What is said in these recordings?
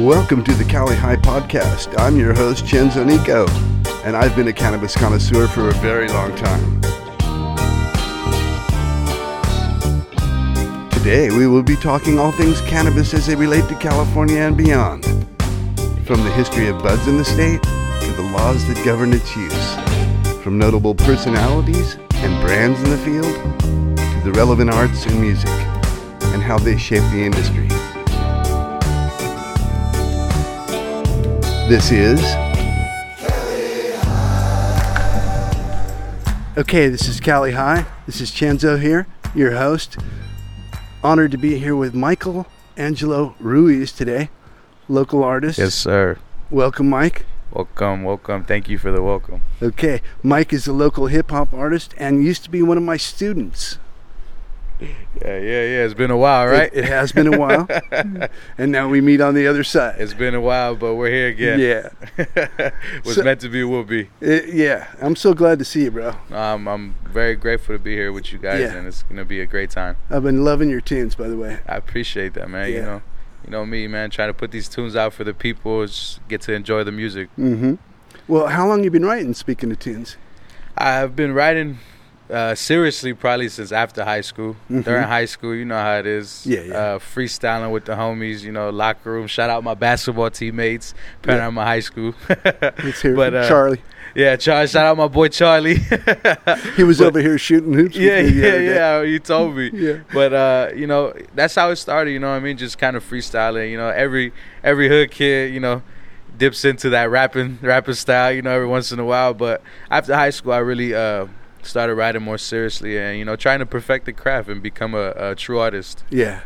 Welcome to the Cali High Podcast. I'm your host, Chenzo Nico, and I've been a cannabis connoisseur for a very long time. Today, we will be talking all things cannabis as they relate to California and beyond. From the history of buds in the state to the laws that govern its use. From notable personalities and brands in the field to the relevant arts and music and how they shape the industry. This is. Okay, this is Cali High. This is Chenzo here, your host. Honored to be here with Michael Angelo Ruiz today, local artist. Yes, sir. Welcome, Mike. Welcome, welcome. Thank you for the welcome. Okay, Mike is a local hip hop artist and used to be one of my students. Yeah, yeah, yeah. It's been a while, right? It, it has been a while, and now we meet on the other side. it's been a while, but we're here again. Yeah, What's So- meant to be will be. It- yeah. I'm so glad to see you, bro. Um, I'm very grateful to be here with you guys, Yeah. and it's gonna be a great time. I've been loving your tunes, by the way. I appreciate that, man. Yeah. You know, you know me, man. Trying to put these tunes out for the people, just get to enjoy the music. Mm-hmm. Well, how long you been writing? Speaking of tunes, I've been writing uh, seriously probably since after high school. Mhm. During high school, you know how it is. Yeah, yeah. Uh, freestyling with the homies, you know, locker room. Shout out my basketball teammates, Panorama High School. let's hear But, uh, Charlie. yeah, Charlie. Shout out my boy Charlie. He was but- over here shooting hoops. with yeah, me yeah, yeah. You told me. Yeah. But uh, you know, that's how it started. You know what I mean? Just kind of freestyling. You know, every every hood kid, you know, dips into that rapping rapping style. You know, every once in a while. But after high school, I really uh started writing more seriously, and you know, trying to perfect the craft and become a, a true artist. Yeah.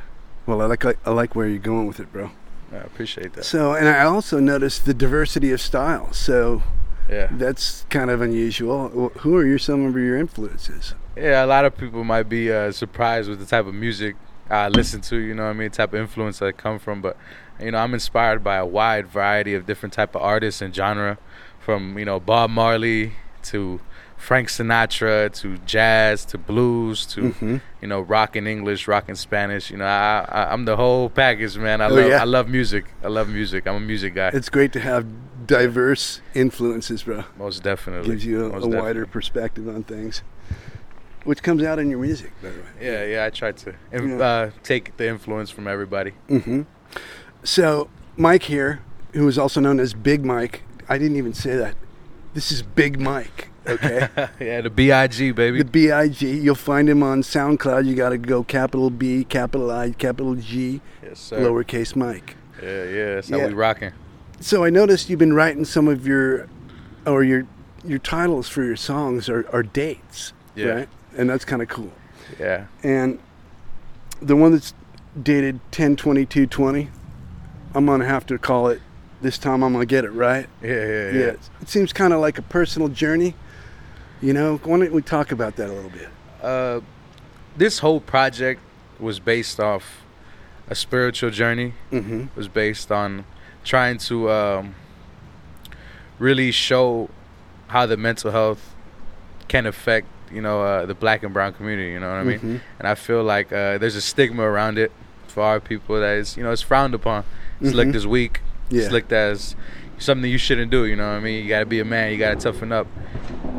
Well, I like I like where you're going with it, bro. I appreciate that. So, and I also noticed the diversity of styles. So Yeah, that's kind of unusual. Who are your some of your influences? yeah. A lot of people might be uh, surprised with the type of music I listen to. You know, what I mean, type of influence I come from, but you know, I'm inspired by a wide variety of different type of artists and genre, from you know Bob Marley to Frank Sinatra to jazz to blues to Mhm. you know rock in English, rock in Spanish. You know, I, I I'm the whole package, man. I Oh, love yeah. I love music. I love music. I'm a music guy. It's great to have diverse influences, bro. most definitely Gives you a, a wider definitely. perspective on things, which comes out in your music, by the way. Yeah, yeah. I try to Yeah. uh, take the influence from everybody. hmm So, Mike here, who is also known as Big Mike, I didn't even say that. This is Big Mike, okay? yeah, the B.I.G. baby. the B I G. You'll find him on SoundCloud. You got to go capital B, capital I, capital G, yes, sir. lowercase Mike. Yeah, yeah. That's Yeah. how we rocking. So I noticed you've been writing some of your, or your, your titles for your songs are, are dates, Yeah. right? And that's kind of cool. Yeah. And the one that's dated 10 22 20, I'm going to have to call it this time I'm to get it right. Yeah, yeah, yeah. Yeah. It seems kind of like a personal journey. You know, why don't we talk about that a little bit? Uh, this whole project was based off a spiritual journey. Mm-hmm. It was based on trying to um, really show how the mental health can affect, you know, uh, the black and brown community. You know what I mean? Mhm. And I feel like uh, there's a stigma around it for our people that is, you know, it's frowned upon. It's Mhm. looked as weak. Yeah. It's looked as something you shouldn't do. You know what I mean? You got to be a man. You got to toughen up.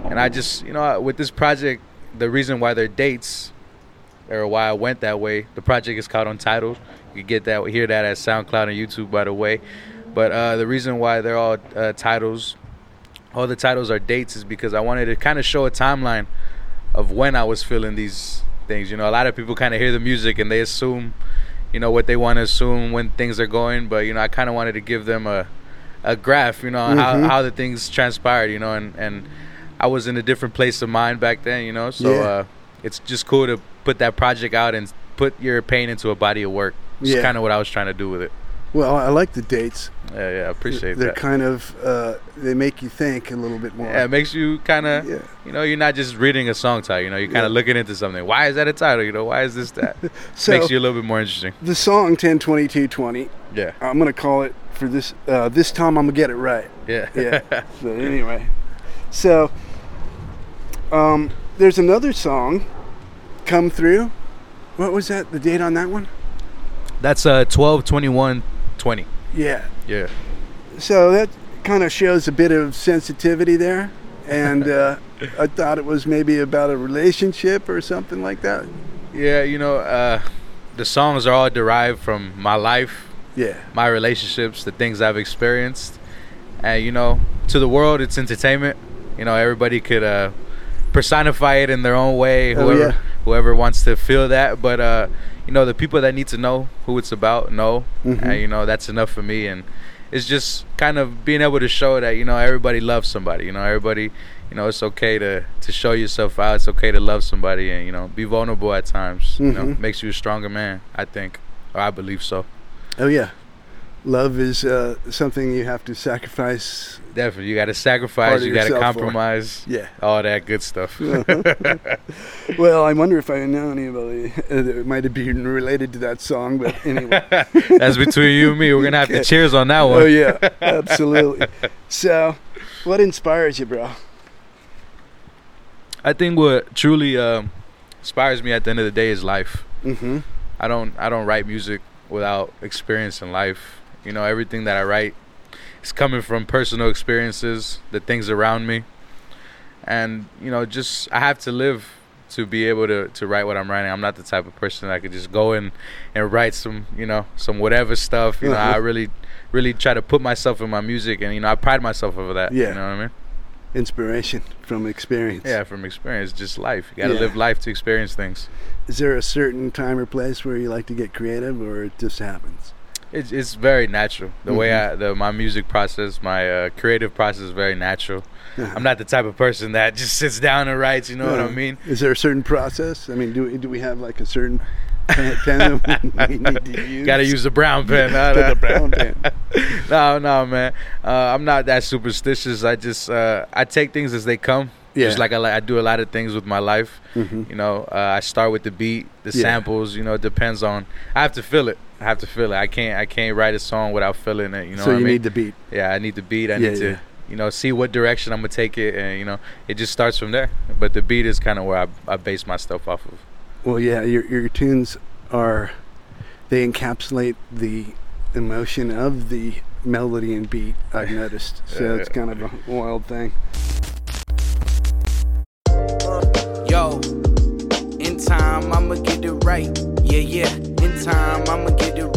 And I just, you know, with this project, the reason why they're dates, or why I went that way, the project is called Untitled. You can get that, hear that at SoundCloud and YouTube, by the way. But uh, the reason why they're all uh, titles, all the titles are dates, is because I wanted to kind of show a timeline of when I was feeling these things. You know, a lot of people kind of hear the music and they assume, you know, what they want to assume when things are going. But you know, I kind of wanted to give them a a graph, you know, Mhm. how how the things transpired. You know, and and I was in a different place of mind back then. You know, so Yeah. uh, it's just cool to put that project out and put your pain into a body of work. It's Yeah. kind of what I was trying to do with it. Well, I like the dates. Yeah, yeah, I appreciate that. They're kind of uh, they make you think a little bit more. yeah, it makes you kind of, Yeah. you know, you're not just reading a song title. You know, you're kind of Yeah. looking into something. Why is that a title? You know, why is this that? So makes you a little bit more interesting. the song 10 22 20, Yeah, I'm gonna call it for this. Uh, this time I'm gonna get it right. yeah, Yeah. so anyway, so um, there's another song come through. What was that? The date on that one? That's uh 12 21 20. Yeah. Yeah. So that kind of shows a bit of sensitivity there. And uh, I thought it was maybe about a relationship or something like that. Yeah, you know, uh, the songs are all derived from my life, Yeah. my relationships, the things I've experienced. And, you know, to the world, it's entertainment. You know, everybody could uh, personify it in their own way, Oh, whoever, yeah. whoever wants to feel that. But, uh, you know, the people that need to know who it's about know. Mhm. And, you know, that's enough for me. And it's just kind of being able to show that, you know, everybody loves somebody. You know, everybody, you know, it's okay to, to show yourself out. It's okay to love somebody and, you know, be vulnerable at times. You know, Mhm. makes you a stronger man, I think. Or I believe so. Oh, yeah. Love is uh, something you have to sacrifice. Definitely. You got to sacrifice, you got to compromise, Yeah. all that good stuff. Well, I wonder if I know anybody uh, that might have been related to that song, but anyway. That's between you and me. We're going to have to Okay. cheers on that one. Oh yeah, absolutely. So, what inspires you, bro? I think what truly um, inspires me at the end of the day is life. Mm-hmm. I don't I don't write music without experience in life. You know, everything that I write is coming from personal experiences, the things around me. And, you know, just I have to live to be able to, to write what I'm writing. I'm not the type of person that could just go in and write some, you know, some whatever stuff. You know, Uh-huh. I really really try to put myself in my music and you know, I pride myself over that. Yeah. You know what I mean? Inspiration from experience. Yeah, from experience, just life. You gotta Yeah. live life to experience things. Is there a certain time or place where you like to get creative, or it just happens? It's it's very natural. The way Mhm. I the my music process, my uh, creative process is very natural. I'm not the type of person that just sits down and writes. You know what I mean? Is there a certain process? I mean, do we, do we have like a certain pen, that we need to use? Got to use the brown pen. huh? The brown pen. no, no, man. Uh, I'm not that superstitious. I just uh, I take things as they come. Yeah. Just like I, I do a lot of things with my life. Mhm. You know, uh, I start with the beat, the Yeah. samples. You know, it depends on. I have to feel it. I have to feel it. I can't. I can't write a song without feeling it. You know so what you I mean? need the beat. yeah, I need the beat. I Yeah, need to, yeah. you know, see what direction I'm gonna take it, and you know, it just starts from there. But the beat is kind of where I, I base my stuff off of. Well, yeah, your your tunes are they encapsulate the emotion of the melody and beat. I've noticed, so it's kind of a wild thing. Yo, in time I'ma get it right. Yeah, yeah. In time I'ma get it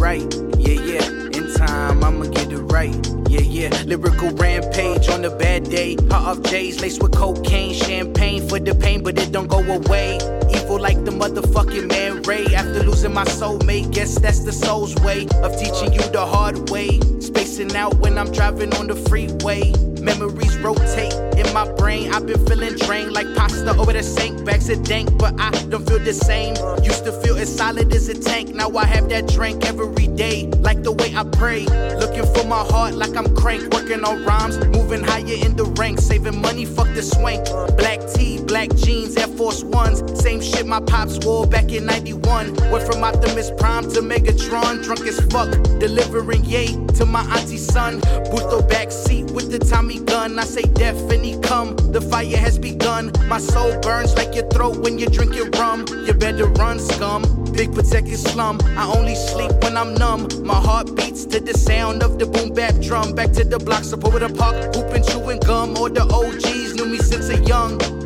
right. Yeah, yeah. In time I'ma get it right. Yeah, yeah. Lyrical rampage on a bad day. Hot off J's laced with cocaine, champagne for the pain, but it don't go away. Evil like the motherfucking man Ray. After losing my soulmate, guess that's the soul's way of teaching you the hard way. Spacing out when I'm driving on the freeway. Memories rotate in my brain. I've been feeling drained like pasta over the sink. Bags of dank, but I don't feel the same. Used to feel as solid as a tank. Now I have that drink every day. Like the way I pray. Looking for my heart like I'm crank. Working on rhymes. Moving higher in the ranks. Saving money, fuck the swank. Black tee, black jeans, Air Force Ones. Same shit my pops wore back in 91. Went from Optimus Prime to Megatron. Drunk as fuck. Delivering yay to my auntie's son. Booth the back seat with the Tommy gun. I say death he come. The fire has begun. My soul burns like your throat when you're drinking rum. You better run, scum. Big protected slum. I only sleep when I'm numb. My heart beats to the sound of the boom bap drum. Back to the block, support with a puck. Hooping, chewing gum. All the OGs knew me since a young.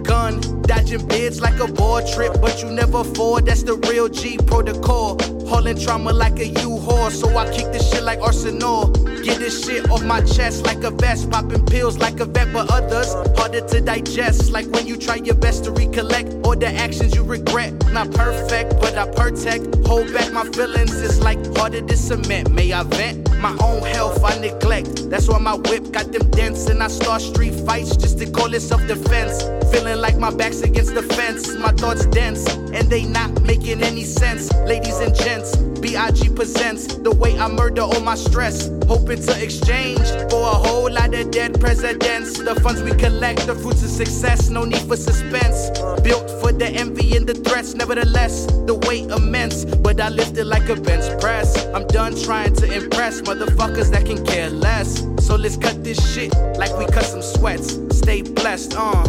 Dodging bids like a board trip, but you never fall. That's the real G protocol. Hauling trauma like a U-Haul, so I kick this shit like Arsenal. Get this shit off my chest like a vest, popping pills like a vet, but others harder to digest. Like when you try your best to recollect all the actions you regret. Not perfect, but I protect. Hold back my feelings, it's like harder to cement. May I vent? My own health I neglect. That's why my whip got them dents, and I start street fights just to call it self-defense. Feeling like my back's against the fence, my thoughts dense, and they not making any sense. Ladies and gents, BIG presents the way I murder all my stress. Hoping to exchange for a whole lot of dead presidents. The funds we collect, the fruits of success, no need for suspense. Built for the envy and the threats, nevertheless, the weight immense. But I lift it like a bench press. I'm done trying to impress motherfuckers that can care less. So let's cut this shit like we cut some sweats. Stay blessed, uh.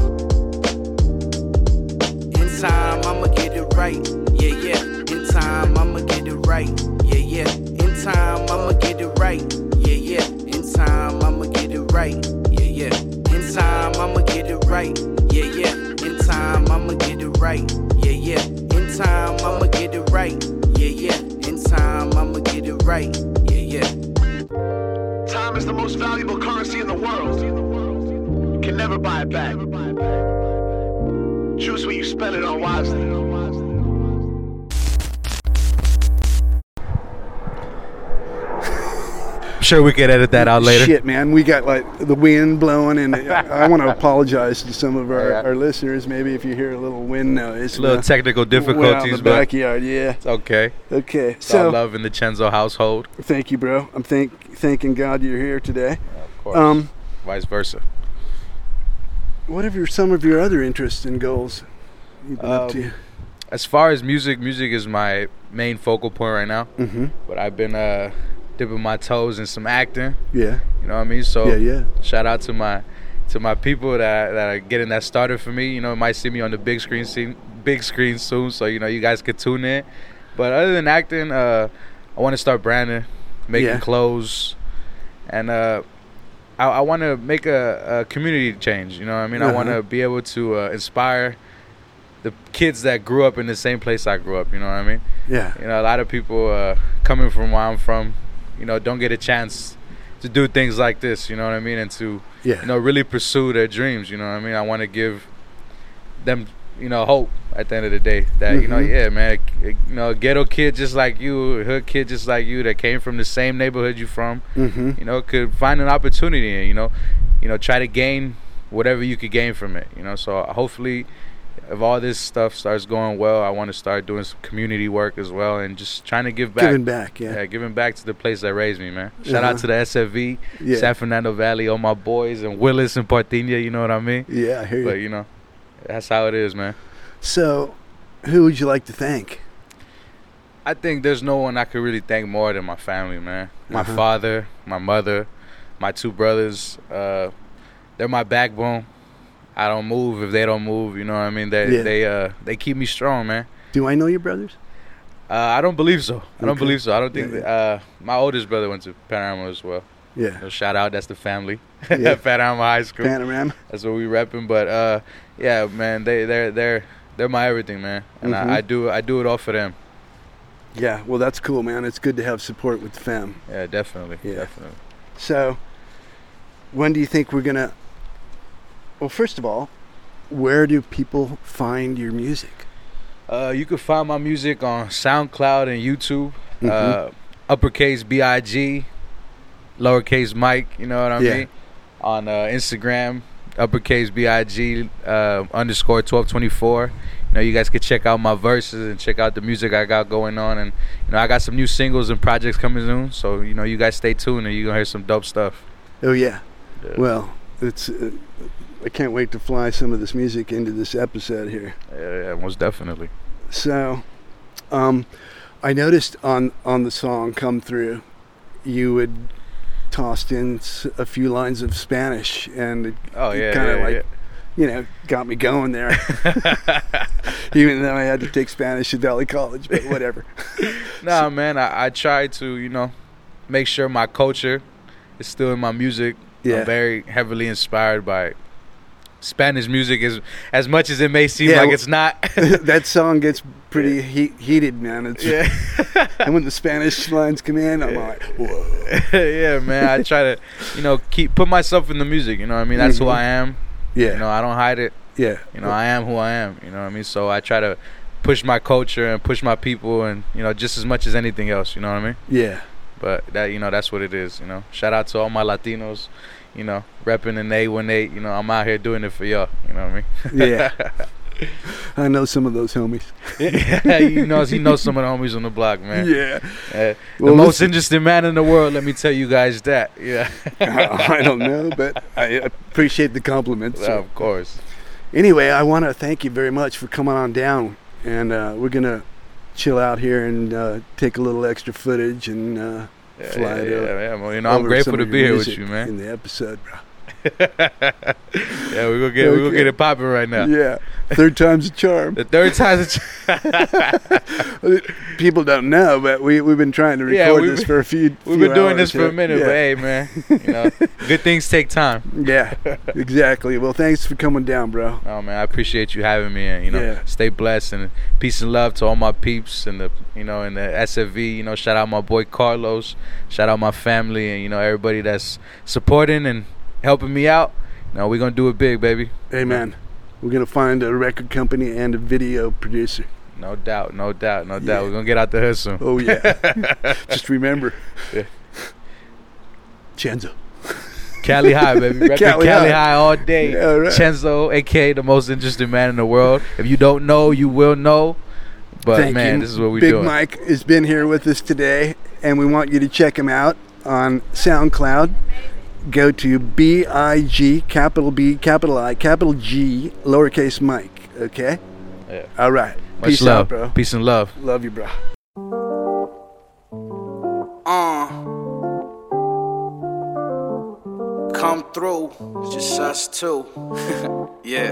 In time, I'ma get it right. Yeah, yeah. In time, I'ma get it right. Yeah, yeah. In time, I'ma get it right. Yeah, right. Yeah, yeah. In time, I'ma get it right. Yeah, yeah. In time, I'ma get it right. Yeah, yeah. In time, I'ma get it right. Yeah, yeah. In time, I'ma get it right. Yeah, yeah. Time is the most valuable currency in the world. You can never buy it back. Choose what you spend it on wisely. Sure we could edit that out later. Shit, man, we got like the wind blowing, and I want to apologize to some of our, Yeah. our listeners. Maybe if you hear a little wind noise, a Little uh, technical well, out difficulties, in the but backyard. Yeah. it's okay. Okay. It's all So love in the Chenzo household. thank you, bro. I'm thank thanking God you're here today. Of course. Um, Vice versa. what are your, some of your other interests and goals? You've been up to. Um, As far as music, music is my main focal point right now. Mm-hmm. But I've been uh, dipping my toes in some acting. Yeah. You know what I mean? So Yeah. Yeah. shout out to my to my people that that are getting that started for me. You know, might see me on the big screen scene, big screen soon. So you know, you guys could tune in. But other than acting, uh, I want to start branding, making Yeah. clothes, and uh, I, I want to make a, a community change. You know, what I mean, I want Uh-huh. to be able to uh, inspire the kids that grew up in the same place I grew up. You know what I mean? Yeah. You know, a lot of people uh, coming from where I'm from, you know, don't get a chance to do things like this. You know what I mean? And to Yeah. you know really pursue their dreams. You know what I mean? I want to give them you know hope at the end of the day that you know Mhm. yeah man you know a ghetto kid just like you a hood kid just like you that came from the same neighborhood you from Mm-hmm. you know could find an opportunity and you know you know try to gain whatever you could gain from it you know so hopefully if all this stuff starts going well i want to start doing some community work as well and just trying to give back Giving back. Yeah. yeah, giving back to the place that raised me, man. Shout out Uh-huh. to the SFV, Yeah. San Fernando Valley, all my boys, and Willis and Parthenia, you know what I mean? Yeah. I hear you. But, you know, that's how it is, man. So, who would you like to thank? I think there's no one I could really thank more than my family, man. My Uh-huh. father, my mother, my two brothers. Uh, they're my backbone. I don't move if they don't move, you know what I mean? They, Yeah. they, uh, they keep me strong, man. Do I know your brothers? Uh, I don't believe so. I don't Okay. believe so. I don't think Yeah, that, uh, my oldest brother went to Panorama as well. Yeah. So shout out, that's the family. Yeah. Panorama High School. Panorama. That's what we repping. But uh, yeah, man, they they're they're they're my everything, man. And Mhm. I, I do I do it all for them. Yeah. Well, that's cool, man. It's good to have support with the fam. Yeah, definitely, Yeah. definitely. So, when do you think we're gonna? Well, first of all, where do people find your music? Uh, you can find my music on SoundCloud and YouTube. Mhm. Uh, uppercase B I G, lowercase Mike. You know what I Yeah. mean? On uh, Instagram, uppercase B I G uh, underscore twelve twenty four. You know, you guys could check out my verses and check out the music I got going on, and you know, I got some new singles and projects coming soon. So you know, you guys stay tuned, and you are gonna hear some dope stuff. Oh yeah. Yeah. Well, it's. I can't wait to fly some of this music into this episode here. Yeah, yeah, most definitely. So, um, I noticed on on the song "Come Through," you would tossed in a few lines of Spanish, and it Oh yeah, kind of yeah, like you know got me going there. Even though I had to take Spanish at Valley College, but whatever. Nah, man, I, I try to, you know, make sure my culture is still in my music. Yeah. I'm very heavily inspired by Spanish music as as much as it may seem Yeah, like it's not. that song gets pretty heat, heated, man. It's, yeah. And when the Spanish lines come in, I'm like, whoa. yeah, man. I try to, you know, keep put myself in the music, you know what I mean? That's who Mhm. I am. Yeah, You know, I don't hide it. yeah. You know, I am who I am, you know what I mean? So I try to push my culture and push my people and, you know, just as much as anything else, you know what I mean? yeah. But that you know, that's what it is. You know, shout out to all my Latinos. You know, repping an A one eight. You know, I'm out here doing it for y'all. You know what I mean? Yeah. I know some of those homies. yeah. You know, he knows some of the homies on the block, man. Yeah. Uh, Well, the most interesting man in the world. Let me tell you guys that. Yeah. I don't know, but I appreciate the compliments. Well, of course. Anyway, I want to thank you very much for coming on down, and uh, we're gonna chill out here and uh, take a little extra footage and uh, Yeah, fly yeah, yeah. Well, you know, I'm grateful to be here with you, man. In the episode, bro. Yeah, we're gonna get we're gonna get it popping right now. Yeah, third time's a charm. The third time's a ch- People don't know, but we we've been trying to record Yeah, this been- for a few. We've few been doing this for a minute, yeah. but hey, man, you know, good things take time. Yeah, exactly. Well, thanks for coming down, bro. Oh man, I appreciate you having me, and you know, Yeah. stay blessed and peace and love to all my peeps and the you know and the SFV. You know, shout out my boy Carlos, shout out my family, and you know everybody that's supporting and helping me out. Now we're gonna do it big, baby. Amen. We're gonna find a record company and a video producer. No doubt, no doubt, no Yeah. doubt. We're gonna get out the hood soon. Oh yeah. Just remember, Yeah. Chenzo. Cali High, baby. Cali Cali, High. High. all day. Yeah, right. Chenzo, aka the most interesting man in the world. If you don't know, you will know. But Thank man, you. this is what we're Big doing. Mike has been here with us today, and we want you to check him out on SoundCloud. Go to B I G capital B capital I capital G lowercase Mike. Okay. Yeah. All right. Much Peace love, out, bro. Peace and love. Love you, bro. Uh. Come through, it's just us two. yeah.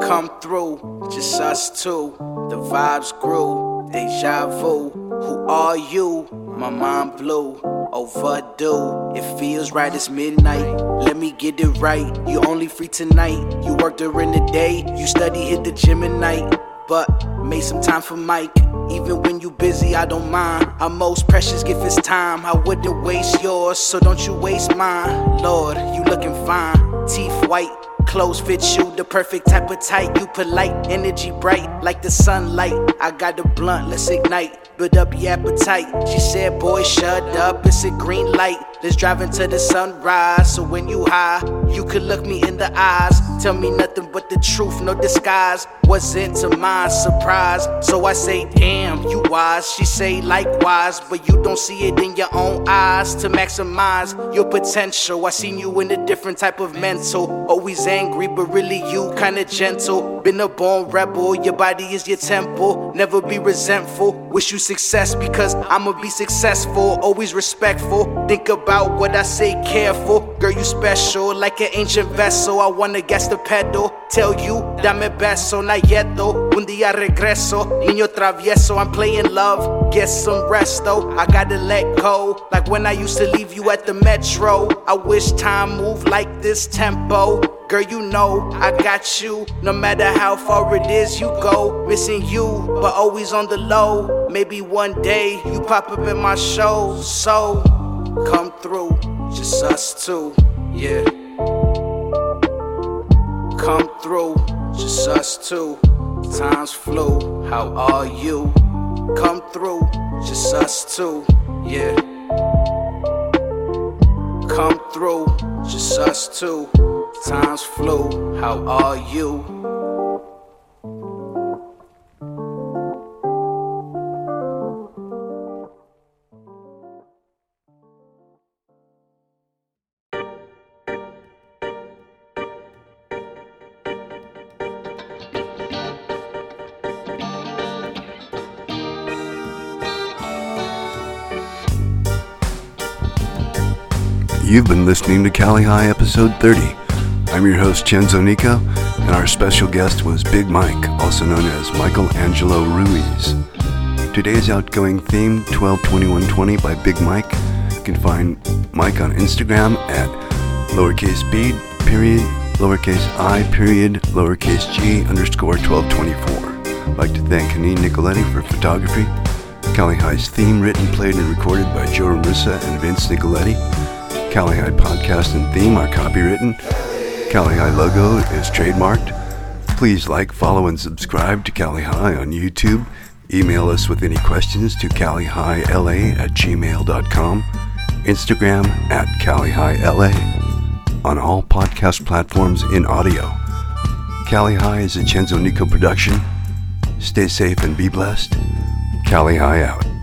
Come through, just us two. The vibes grew, deja vu. Who are you? My mind blew. Overdue, it feels right, it's midnight. Let me get it right. You only free tonight. You work during the day, you study, hit the gym at night. But make some time for Mike. Even when you busy, I don't mind. Our most precious gift is time. I wouldn't waste yours, so don't you waste mine. Lord, you looking fine. Teeth white, clothes fit you, the perfect type of tight. You polite, energy bright, like the sunlight. I got the blunt, let's ignite. Build up your appetite. She said, Boy, shut up, it's a green light. Let's drive into the sunrise. So when you high, you could look me in the eyes. Tell me nothing but the truth, no disguise. Wasn't to my surprise. So I say, Damn, you wise. She say, Likewise, but you don't see it in your own eyes. To maximize your potential, I seen you in a different type of mental. Always angry, but really you kinda gentle. Been a born rebel, your body is your temple. Never be resentful. Wish you success because I'ma be successful. Always respectful. Think about what I say, careful. Girl, you special, like an ancient vessel. I wanna gas the pedal. Tell you, dame beso, not yet though. Un día regreso, niño travieso. I'm playing love, get some rest though. I gotta let go, like when I used to leave you at the metro. I wish time moved like this tempo. Girl, you know I got you. No matter how far it is you go, missing you, but always on the low. Maybe one day you pop up in my show. So come through, just us two, yeah. Come through, just us two. Times flew, how are you? Come through, just us two, yeah. Come through, just us two. Times flew, how are you? You've been listening to Cali High episode 30. I'm your host, Chenzo Nico, and our special guest was Big Mike, also known as Michael Angelo Ruiz. Today's outgoing theme, 122120 by Big Mike. You can find Mike on Instagram at lowercase b period, lowercase i period, lowercase g underscore 1224. I'd like to thank Haneen Nicoletti for photography. Cali High's theme written, played, and recorded by Joe Ramusa and Vince Nicoletti. Cali High podcast and theme are copywritten. Cali High logo is trademarked. Please like, follow, and subscribe to Cali High on YouTube. Email us with any questions to calihighla at gmail.com. Instagram at calihighla. On all podcast platforms in audio. Cali High is a Chenzo Nico production. Stay safe and be blessed. Cali High out.